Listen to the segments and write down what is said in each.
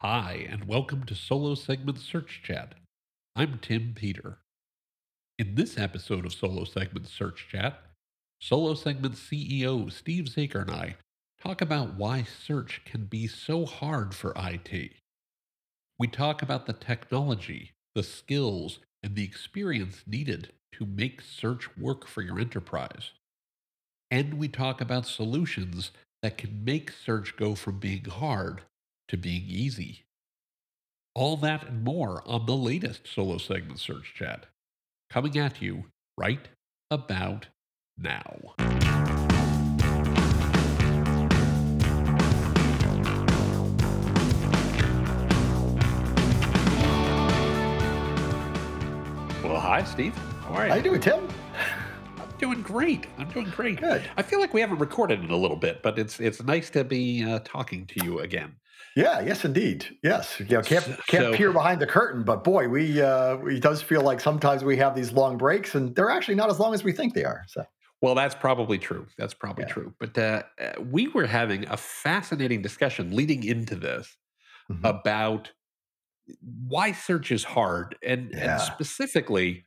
Hi, and welcome to Solo Segment Search Chat. I'm Tim Peter. In this episode of Solo Segment Search Chat, Solo Segment CEO Steve Zakur and I talk about why search can be so hard for IT. We talk about the technology, the skills, and the experience needed to make search work for your enterprise. And we talk about solutions that can make search go from being hard to being easy. All that and more on the latest solo segment search chat, coming at you right about now. Well, hi, Steve. How are you? How you doing, Tim? I'm doing great. I'm doing great. Good. I feel like we haven't recorded in a little bit, but it's it's nice to be uh, talking to you again. Yeah, yes, indeed. Yes, you know, can't can't So- peer behind the curtain, but boy, we uh, it does feel like sometimes we have these long breaks, and they're actually not as long as we think they are. So Well, that's probably true. That's probably Yeah. true. But uh, uh, we were having a fascinating discussion leading into this Mhm. about why search is hard, and, Yeah. and specifically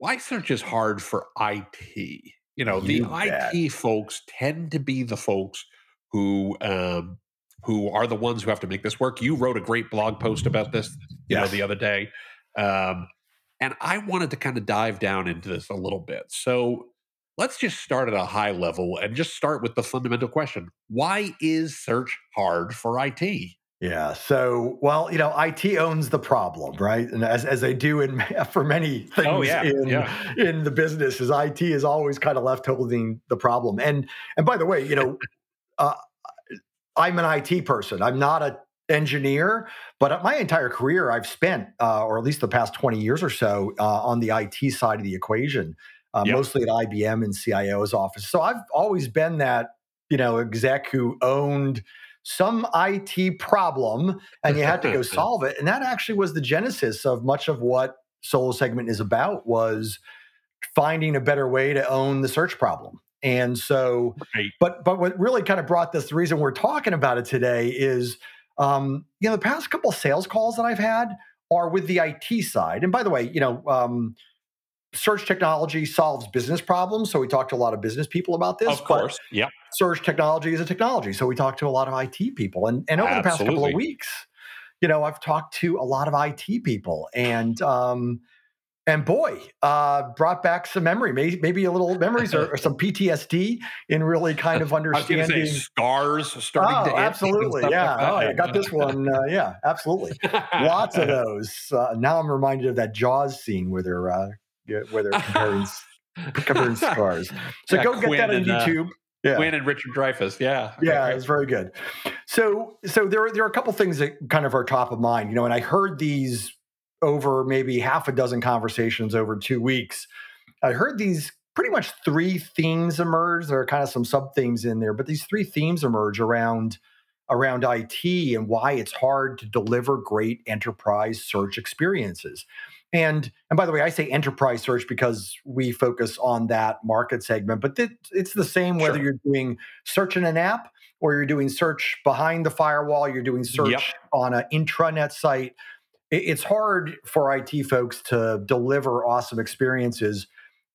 why search is hard for IT. You know, the bet. IT folks tend to be the folks who um, who are the ones who have to make this work. You wrote a great blog post about this, you know, the other day, um, and I wanted to kind of dive down into this a little bit. So let's just start at a high level and just start with the fundamental question: Why is search hard for IT? Yeah, so well, you know, IT owns the problem, right? And as as they do in for many things Oh, yeah, in yeah. in the business, is IT is always kind of left holding the problem. And and by the way, you know, uh, I'm an IT person. I'm not a engineer, but my entire career I've spent, uh, or at least the past 20 years or so, uh, on the IT side of the equation, uh, Yep. mostly at IBM and CIO's office. So I've always been that, you know, exec who owned some IT problem and you had to go solve it. And that actually was the genesis of much of what Solo Segment is about was finding a better way to own the search problem. And so Right. but but what really kind of brought this the reason we're talking about it today is um, you know the past couple sales calls that I've had are with the IT side. And by the way, you know um, search technology solves business problems, so we talked to a lot of business people about this. Of course. Yeah. search technology is a technology, so we talked to a lot of IT people. And and over the past couple of weeks, you know I've talked to a lot of IT people and. Um, and boy, uh, brought back some memory, maybe, maybe a little memories or, or some PTSD in really kind of I was understanding. say scars starting Oh, to absolutely. Yeah. like oh, I got this one. Uh, yeah, absolutely. Lots of those. Uh, now I'm reminded of that Jaws scene where they're, uh, yeah, where they're comparing, s- comparing scars. So Yeah, go get that on and, uh, YouTube. yeah. Quint and Richard Dreyfuss. Yeah. Yeah, it's very good. So, so there, are- there are a couple things that kind of are top of mind, you know, and I heard these over maybe half a dozen conversations over two weeks. I heard these pretty much three themes emerge. There are kind of some sub themes in there, but these three themes emerge around around IT and why it's hard to deliver great enterprise search experiences. And and by the way, I say enterprise search because we focus on that market segment, but it, it's the same whether Sure. you're doing search in an app or you're doing search behind the firewall, you're doing search Yep. on an intranet site. It- It's hard for IT folks to deliver awesome experiences.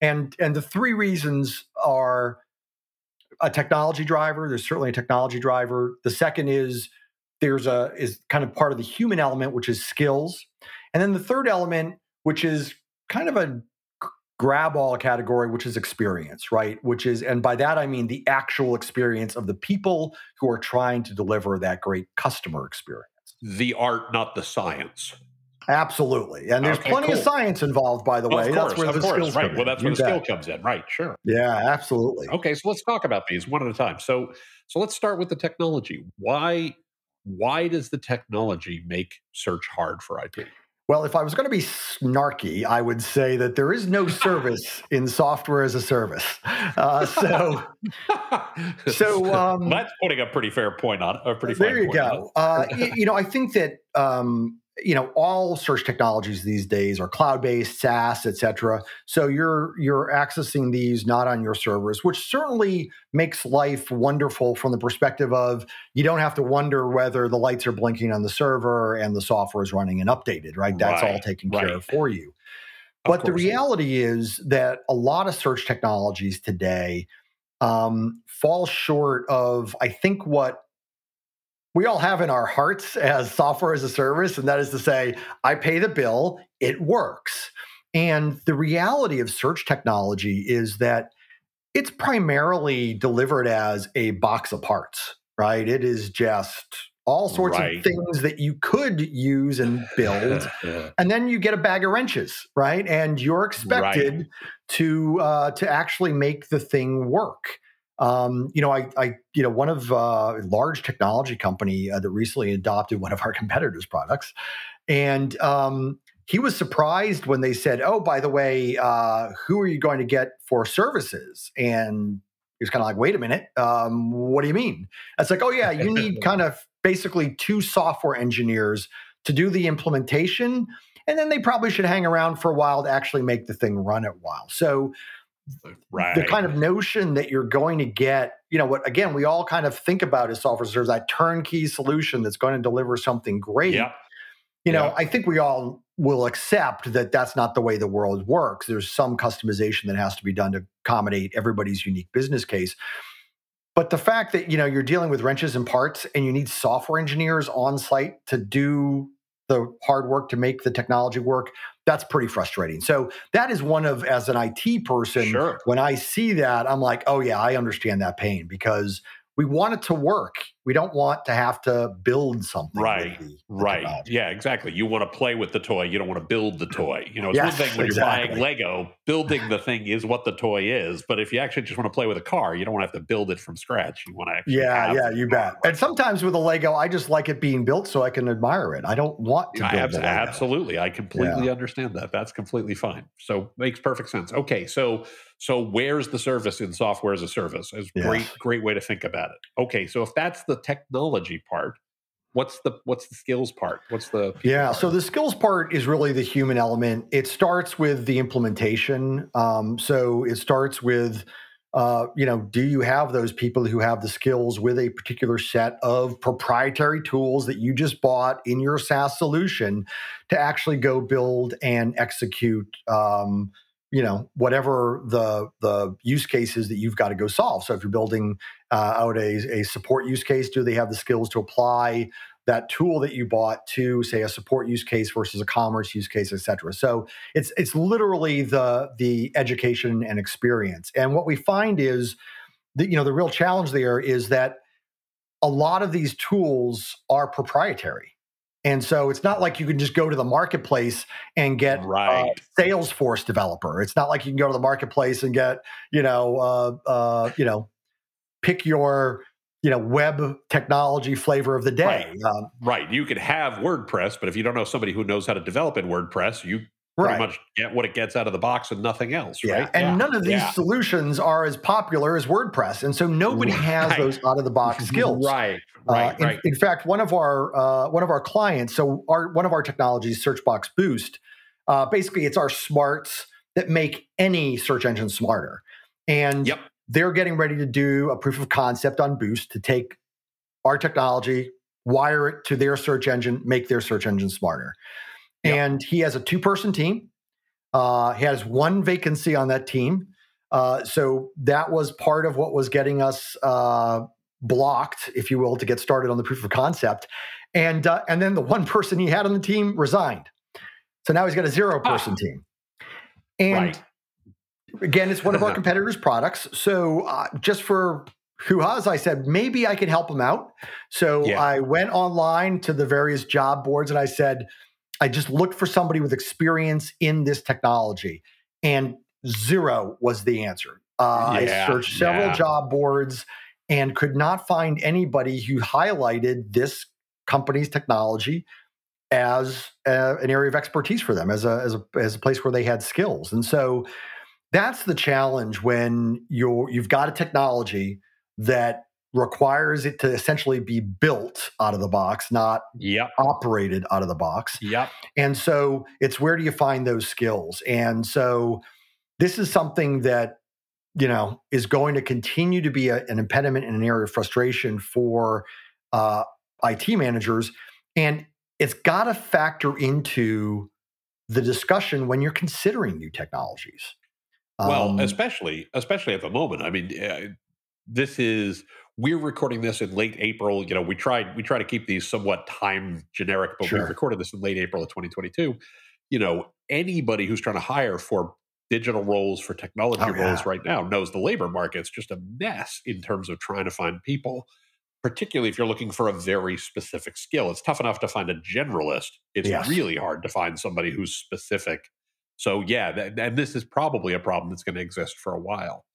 And and the three reasons are a technology driver. There's certainly a technology driver. The second is there's a is kind of part of the human element, which is skills. And then the third element, which is kind of a grab all category, which is experience, right? Which is, and by that I mean the actual experience of the people who are trying to deliver that great customer experience. The art, not the science. Absolutely. And there's Okay, plenty cool. of science involved, by the way. of course, That's where the course. skills Right. Well, that's You where the skill comes in. Right. Sure. Yeah, absolutely. Okay. So let's talk about these one at a time. So so let's start with the technology. Why why does the technology make search hard for IT? Well, if I was going to be snarky, I would say that there is no service in software as a service. Uh, so, so um, that's putting a pretty fair point on a pretty fair point. there you go. Uh, y- you know, I think that um, you know all search technologies these days are cloud-based saas etc so you're you're accessing these not on your servers which certainly makes life wonderful from the perspective of you don't have to wonder whether the lights are blinking on the server and the software is running and updated right? That's Right, all taken right. care of for you. But the reality is that a lot of search technologies today um, fall short of, I think, what we all have in our hearts as software as a service, and that is to say, I pay the bill, it works. And the reality of search technology is that it's primarily delivered as a box of parts, right? It is just all sorts Right. of things that you could use and build and then you get a bag of wrenches, right? And you're expected to uh, to actually make the thing work. Um, you know, I, I, you know, one of uh, a large technology company uh, that recently adopted one of our competitors' products, and um, he was surprised when they said, "Oh, by the way, uh, who are you going to get for services?" And he was kind of like, "Wait a minute, um, what do you mean?" It's like, "Oh yeah, you need kind of basically two software engineers to do the implementation." And then they probably should hang around for a while to actually make the thing run a while. So right. the kind of notion that you're going to get, you know, what again we all kind of think about as software serves that turnkey solution that's going to deliver something great. Yep. You know. I think we all will accept that that's not the way the world works. There's some customization that has to be done to accommodate everybody's unique business case. But the fact that, you know, you're dealing with wrenches and parts and you need software engineers on site to do the hard work to make the technology work, that's pretty frustrating. So that is one of as an IT person, Sure. when I see that, I'm like, oh yeah, I understand that pain because we want it to work. We don't want to have to build something. Right, the- the Right. technology. Yeah, exactly. You want to play with the toy. You don't want to build the toy. You know, it's Yes, one thing when exactly. you're buying Lego, building the thing is what the toy is. But if you actually just want to play with a car, you don't want to have to build it from scratch. You want to actually. Yeah, yeah, you car. bet. And sometimes with a Lego, I just like it being built so I can admire it. I don't want to Yeah, build abs- absolutely. I completely understand that. That's completely fine. So makes perfect sense. Okay, so so where's the service in software as a service? Is Yes. great great way to think about it. Okay, so if that's the technology part, what's the what's the skills part? What's the Yeah, part? so the skills part is really the human element. It starts with the implementation. Um, so it starts with, uh, you know, do you have those people who have the skills with a particular set of proprietary tools that you just bought in your SaaS solution to actually go build and execute? Um, you know whatever the the use cases that you've got to go solve. So if you're building uh, out a, a support use case, do they have the skills to apply that tool that you bought to say a support use case versus a commerce use case et cetera? So it's it's literally the the education and experience. And what we find is that you know the real challenge there is that a lot of these tools are proprietary and so it's not like you can just go to the marketplace and get right. a salesforce developer it's not like you can go to the marketplace and get you know uh, uh, you know pick your you know web technology flavor of the day Right. um, Right. You could have WordPress, but if you don't know somebody who knows how to develop in WordPress, you pretty right much get what it gets out of the box and nothing else, yeah right? and none of these Yeah. solutions are as popular as wordpress and so nobody has those out of the box skills Right. Uh, Right. in, right. in fact, one of our uh, one of our clients, so our one of our technologies, Searchbox Boost, uh, basically it's our smarts that make any search engine smarter, and Yep. they're getting ready to do a proof of concept on Boost to take our technology, wire it to their search engine, make their search engine smarter. Yep. And he has a two person team. Uh, he has one vacancy on that team. Uh, so that was part of what was getting us uh, blocked, if you will, to get started on the proof of concept. And uh, and then the one person he had on the team resigned. So now he's got a zero person team. And Right. again, it's one of our competitors' products. So uh, just for hoo-has, I said maybe I could help him out. So Yeah. I went online to the various job boards and I said, I just looked for somebody with experience in this technology, and zero was the answer. Uh, Yeah, I searched several yeah. job boards and could not find anybody who highlighted this company's technology as uh, an area of expertise for them, as a, as a as a place where they had skills. And so that's the challenge when you're you've got a technology that requires it to essentially be built out of the box, not Yep. operated out of the box. Yep. And so it's where do you find those skills? And so this is something that you know is going to continue to be a, an impediment and an area of frustration for uh, IT managers, and it's got to factor into the discussion when you're considering new technologies. Well, Um, especially especially at the moment. I mean, uh, this is we're recording this in late April. You know, we tried we try to keep these somewhat time generic, but we recorded this in late April of 2022. You know, anybody who's trying to hire for digital roles for technology Oh, roles yeah. right now knows the labor market's just a mess in terms of trying to find people. Particularly if you're looking for a very specific skill, it's tough enough to find a generalist. It's Yes. really hard to find somebody who's specific. So yeah, that, and this is probably a problem that's going to exist for a while.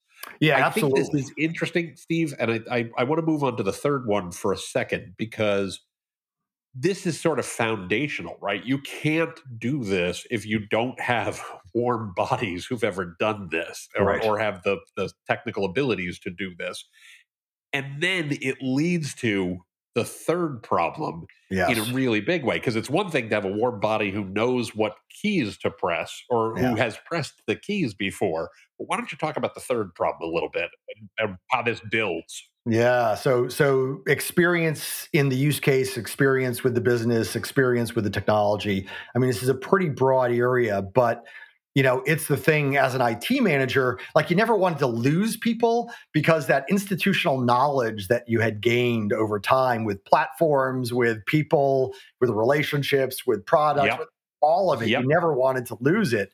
Yeah, I absolutely. think this is interesting, Steve, and I, I, I want to move on to the third one for a second because this is sort of foundational, right? You can't do this if you don't have warm bodies who've ever done this or, Right. or have the, the technical abilities to do this. And then it leads to the third problem yes. in a really big way because it's one thing to have a warm body who knows what keys to press or Yeah. who has pressed the keys before. But why don't you talk about the third problem a little bit and, and how this builds? Yeah. So so experience in the use case, experience with the business, experience with the technology. I mean, this is a pretty broad area, but you know, it's the thing as an IT manager, like you never wanted to lose people because that institutional knowledge that you had gained over time with platforms, with people, with relationships, with products, Yep. with all of it, Yep. you never wanted to lose it.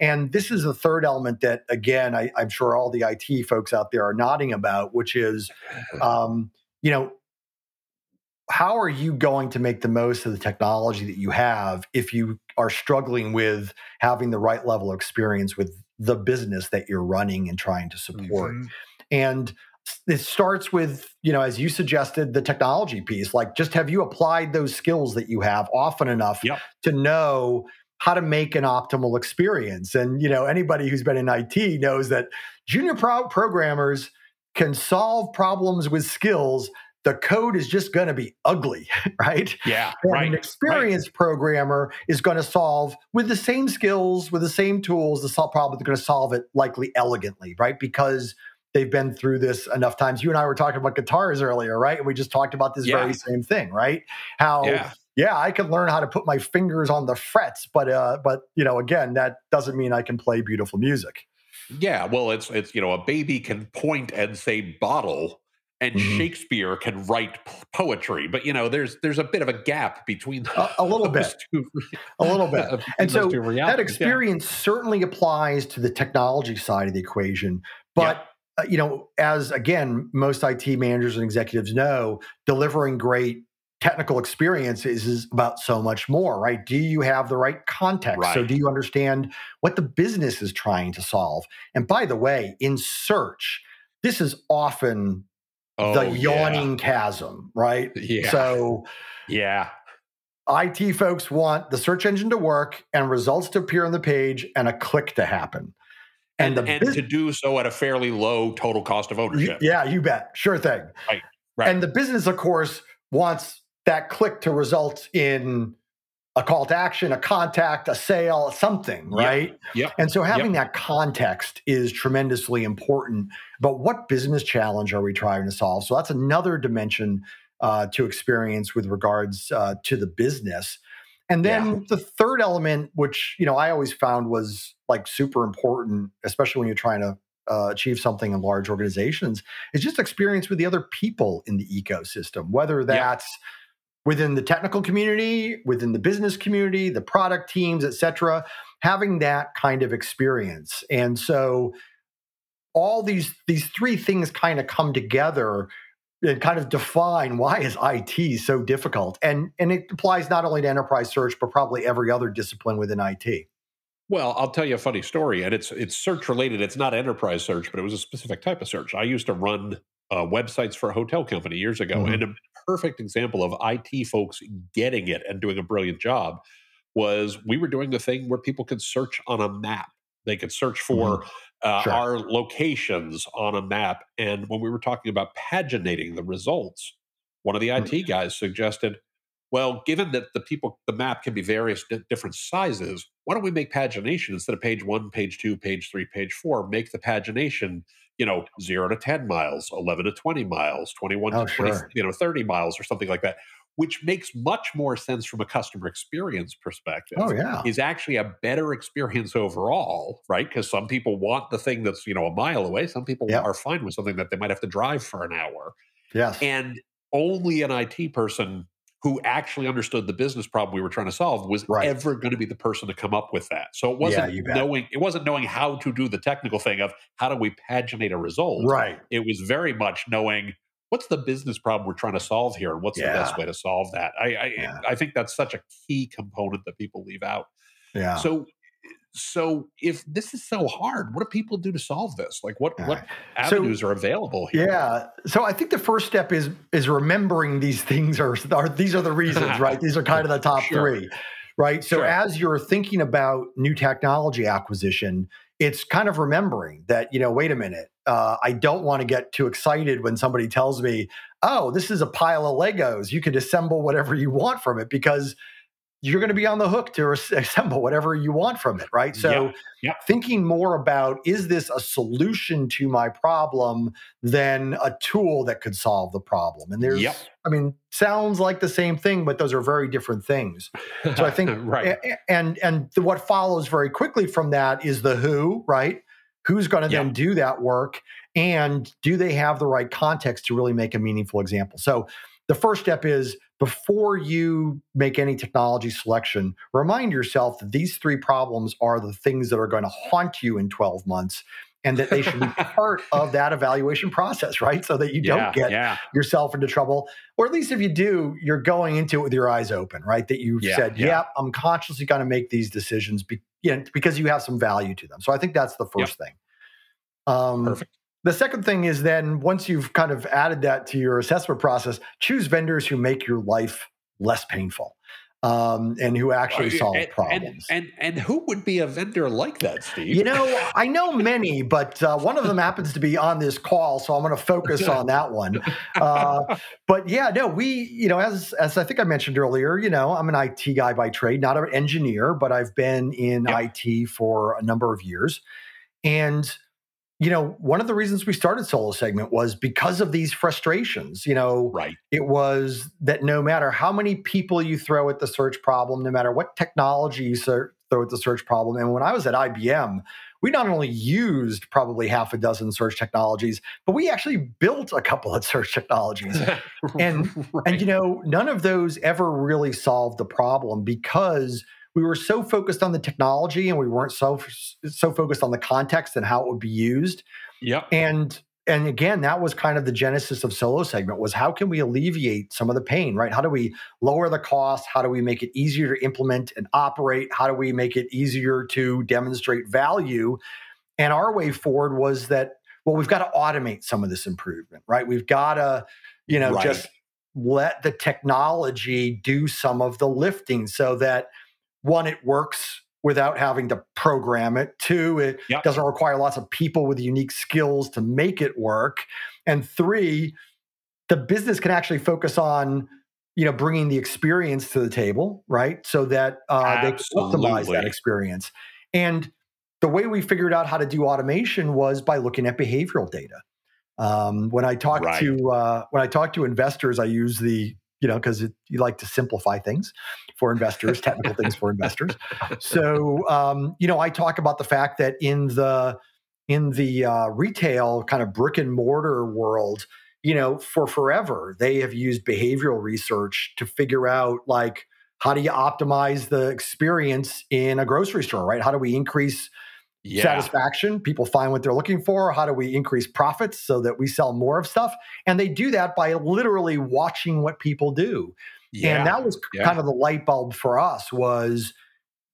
And this is the third element that, again, I, I'm sure all the IT folks out there are nodding about, which is, um, you know, how are you going to make the most of the technology that you have if you are struggling with having the right level of experience with the business that you're running and trying to support? Mhm. And it starts with, you know, as you suggested, the technology piece. Like, just have you applied those skills that you have often enough Yep. to know how to make an optimal experience? And, you know, anybody who's been in IT knows that junior pro- programmers can solve problems with skills. The code is just going to be ugly, right? Yeah, And right. an experienced programmer is going to solve with the same skills, with the same tools, the sol- problem. They're going to solve it likely elegantly, right? Because they've been through this enough times. You and I were talking about guitars earlier, right? And we just talked about this Yeah. very same thing, right? How Yeah. yeah, I can learn how to put my fingers on the frets, but uh, but you know, again, that doesn't mean I can play beautiful music. Yeah, well, it's it's you know a baby can point and say bottle, and Mhm. Shakespeare can write poetry, but you know there's there's a bit of a gap between A- a little bit. two- A little bit. And so that realities, yeah. experience certainly applies to the technology side of the equation but uh, you know as again most it managers and executives know delivering great technical experiences is is about so much more right do you have the right context so do you understand what the business is trying to solve and by the way in search this is often Oh, the yeah. yawning chasm right Yeah. so Yeah, IT folks want the search engine to work and results to appear on the page and a click to happen. and And, and bus- to do so at a fairly low total cost of ownership. yeah, you bet. Sure thing. Right, right. And the business, of course, wants that click to result in a call to action, a contact, a sale, something, right? Yep. And so having that context is tremendously important. But what business challenge are we trying to solve? So that's another dimension uh, to experience with regards uh, to the business. And then Yeah. the third element, which you know I always found was like super important, especially when you're trying to uh, achieve something in large organizations, is just experience with the other people in the ecosystem, whether that's within the technical community, within the business community, the product teams, et cetera, having that kind of experience. And so all these these three things kind of come together and kind of define why is IT so difficult. And and it applies not only to enterprise search, but probably every other discipline within IT. Well, I'll tell you a funny story, and it's it's search related. It's not enterprise search, but it was a specific type of search. I used to run uh, websites for a hotel company years ago, Mhm. and perfect example of IT folks getting it and doing a brilliant job was we were doing the thing where people could search on a map. They could search for Mhm. uh, Sure. our locations on a map. And when we were talking about paginating the results, one of the Mm. IT guys suggested, well, given that the people, the map can be various di- different sizes, why don't we make pagination instead of page one, page two, page three, page four? Make the pagination, you know, zero to 10 miles, 11 to 20 miles, 21 Oh, to 20, sure. you know, 30 miles or something like that, which makes much more sense from a customer experience perspective Oh yeah. is actually a better experience overall, right? Because some people want the thing that's you know a mile away. Some people Yeah. are fine with something that they might have to drive for an hour. Yes. And only an IT person who actually understood the business problem we were trying to solve was Right. ever going to be the person to come up with that. So it wasn't bet. knowing it wasn't knowing how to do the technical thing of how do we paginate a result. Right. It was very much knowing what's the business problem we're trying to solve here and what's the best way to solve that. I I, Yeah. I think that's such a key component that people leave out. Yeah. So, so if this is so hard, what do people do to solve this? Like, what what right. So- avenues are available here? Yeah. So I think the first step is is remembering these things are, are these are the reasons, right? These are kind of the top Sure. three. Right. So Sure. as you're thinking about new technology acquisition, it's kind of remembering that, you know, wait a minute, uh, I don't want to get too excited when somebody tells me, oh, this is a pile of Legos. You could assemble whatever you want from it because you're going to be on the hook to as- assemble whatever you want from it. Right. So Yeah, yeah. thinking more about is this a solution to my problem than a tool that could solve the problem? And there's, Yep. I mean, sounds like the same thing, but those are very different things. So I think, right. and and the, what follows very quickly from that is the who, right? Who's going to Yeah. then do that work, and do they have the right context to really make a meaningful example? So the first step is before you make any technology selection, remind yourself that these three problems are the things that are going to haunt you in 12 months. And that they should be part of that evaluation process, right? So that you yeah, don't get yeah, yourself into trouble or at least if you do you're going into it with your eyes open right that you've Yeah, said yeah. i'm consciously going to make these decisions be, you know, because you have some value to them so i think that's the first thing um, perfect. The second thing is then once you've kind of added that to your assessment process choose vendors who make your life less painful um, and who actually solve and, problems And, and and who would be a vendor like that, Steve? you know, I know many, but uh, one of them happens to be on this call, so I'm going to focus on that one. Uh, but yeah, no, we, you know, as as I think I mentioned earlier, you know, I'm an IT guy by trade, not an engineer, but I've been in Yep. IT for a number of years, and you know, one of the reasons we started Solo Segment was because of these frustrations. You know, right. it was that no matter how many people you throw at the search problem, no matter what technology you ser- throw at the search problem, and when I was at IBM, we not only used probably half a dozen search technologies, but we actually built a couple of search technologies. And- Right. And you know, none of those ever really solved the problem because we were so focused on the technology and we weren't so so focused on the context and how it would be used. Yeah. and and again that was kind of the genesis of solo segment was how can we alleviate some of the pain right? How do we lower the cost? How do we make it easier to implement and operate? How do we make it easier to demonstrate value? And our way forward was that well we've got to automate some of this improvement right? We've got to you know Right. just let the technology do some of the lifting so that one it works without having to program it. Two it Yep. doesn't require lots of people with unique skills to make it work. And three the business can actually focus on you know bringing the experience to the table right? So that uh, they optimize that experience. And the way we figured out how to do automation was by looking at behavioral data. Um, when i talk Right. to uh, when i talk to investors i use the you know because you like to simplify things for investors technical things for investors. So um, you know i talk about the fact that in the in the uh, retail kind of brick and mortar world you know for forever they have used behavioral research to figure out like how do you optimize the experience in a grocery store right? How do we increase Yeah. satisfaction people find what they're looking for how do we increase profits so that we sell more of stuff and they do that by literally watching what people do yeah. and that was Yeah. kind of the light bulb for us was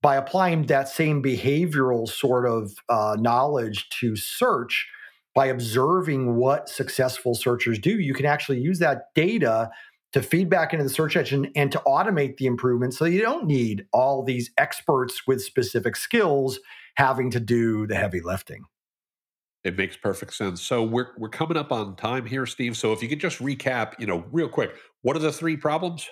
by applying that same behavioral sort of uh, knowledge to search by observing what successful searchers do you can actually use that data to feed back into the search engine and to automate the improvements so you don't need all these experts with specific skills having to do the heavy lifting. It makes perfect sense. So we're we're coming up on time here, Steve. So if you could just recap, you know, real quick, what are the three problems?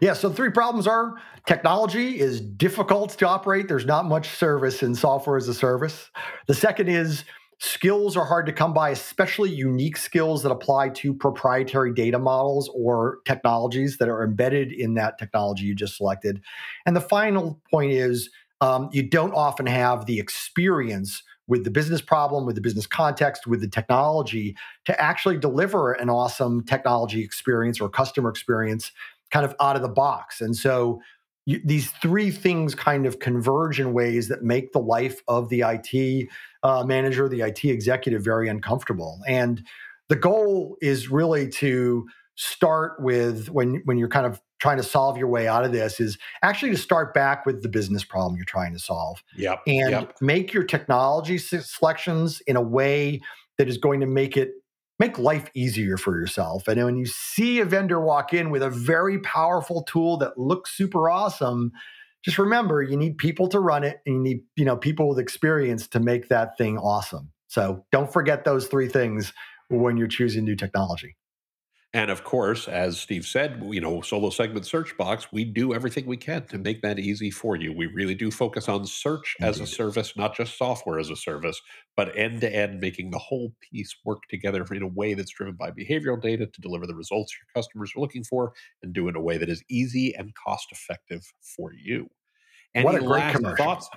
Yeah, so the three problems are technology is difficult to operate. There's not much service in software as a service. The second is skills are hard to come by, especially unique skills that apply to proprietary data models or technologies that are embedded in that technology you just selected. And the final point is um, you don't often have the experience with the business problem, with the business context, with the technology to actually deliver an awesome technology experience or customer experience kind of out of the box. And so you, these three things kind of converge in ways that make the life of the IT uh, manager, the IT executive, very uncomfortable. And the goal is really to start with when when you're kind of trying to solve your way out of this is actually to start back with the business problem you're trying to solve. Yep. And yep. make your technology selections in a way that is going to make it make life easier for yourself. And when you see a vendor walk in with a very powerful tool that looks super awesome, just remember you need people to run it and you need, you know, people with experience to make that thing awesome. So don't forget those three things when you're choosing new technology. And of course, as Steve said, you know, solo segment search box, we do everything we can to make that easy for you. We really do focus on search Indeed. as a service, not just software as a service, but end to end, making the whole piece work together in a way that's driven by behavioral data to deliver the results your customers are looking for and do it in a way that is easy and cost effective for you. Any what a great commercial. Thoughts?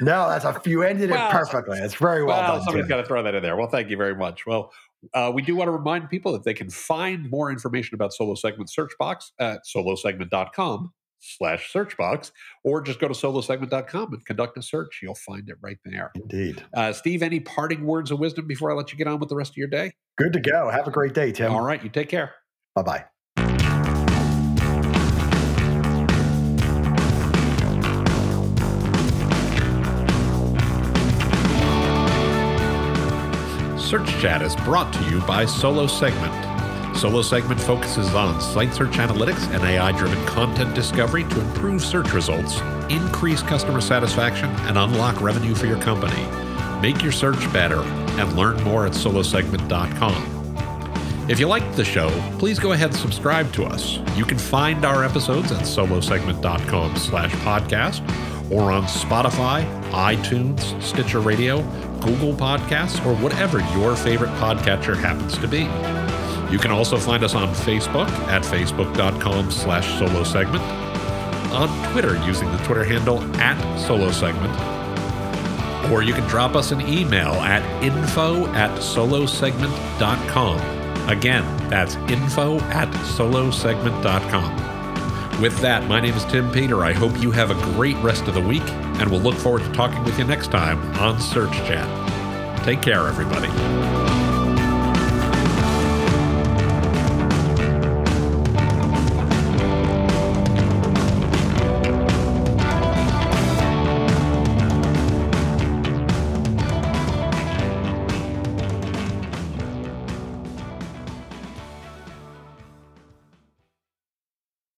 No, that's a you ended well, it perfectly. It's very well, well done. Somebody's got to throw that in there. Well, thank you very much. Well, uh, we do want to remind people that they can find more information about Solo Segment Searchbox at solosegment.com slash searchbox, or just go to solosegment.com and conduct a search. You'll find it right there. Indeed. Uh, Steve, any parting words of wisdom before I let you get on with the rest of your day? Good to go. Have a great day, Tim. All right. You take care. Bye bye Search Chat is brought to you by Solo Segment. Solo Segment focuses on site search analytics and AI driven content discovery to improve search results, increase customer satisfaction, and unlock revenue for your company. Make your search better and learn more at solosegment.com. If you liked the show, please go ahead and subscribe to us. You can find our episodes at solosegment.com slash podcast or on Spotify, iTunes, Stitcher Radio, Google Podcasts, or whatever your favorite podcatcher happens to be. You can also find us on Facebook at facebook.com slash solo segment, on Twitter using the Twitter handle at solo segment, or you can drop us an email at info at solosegment.com. Again, that's info at solosegment.com. With that, my name is Tim Peter. I hope you have a great rest of the week, and we'll look forward to talking with you next time on Search Chat. Take care, everybody.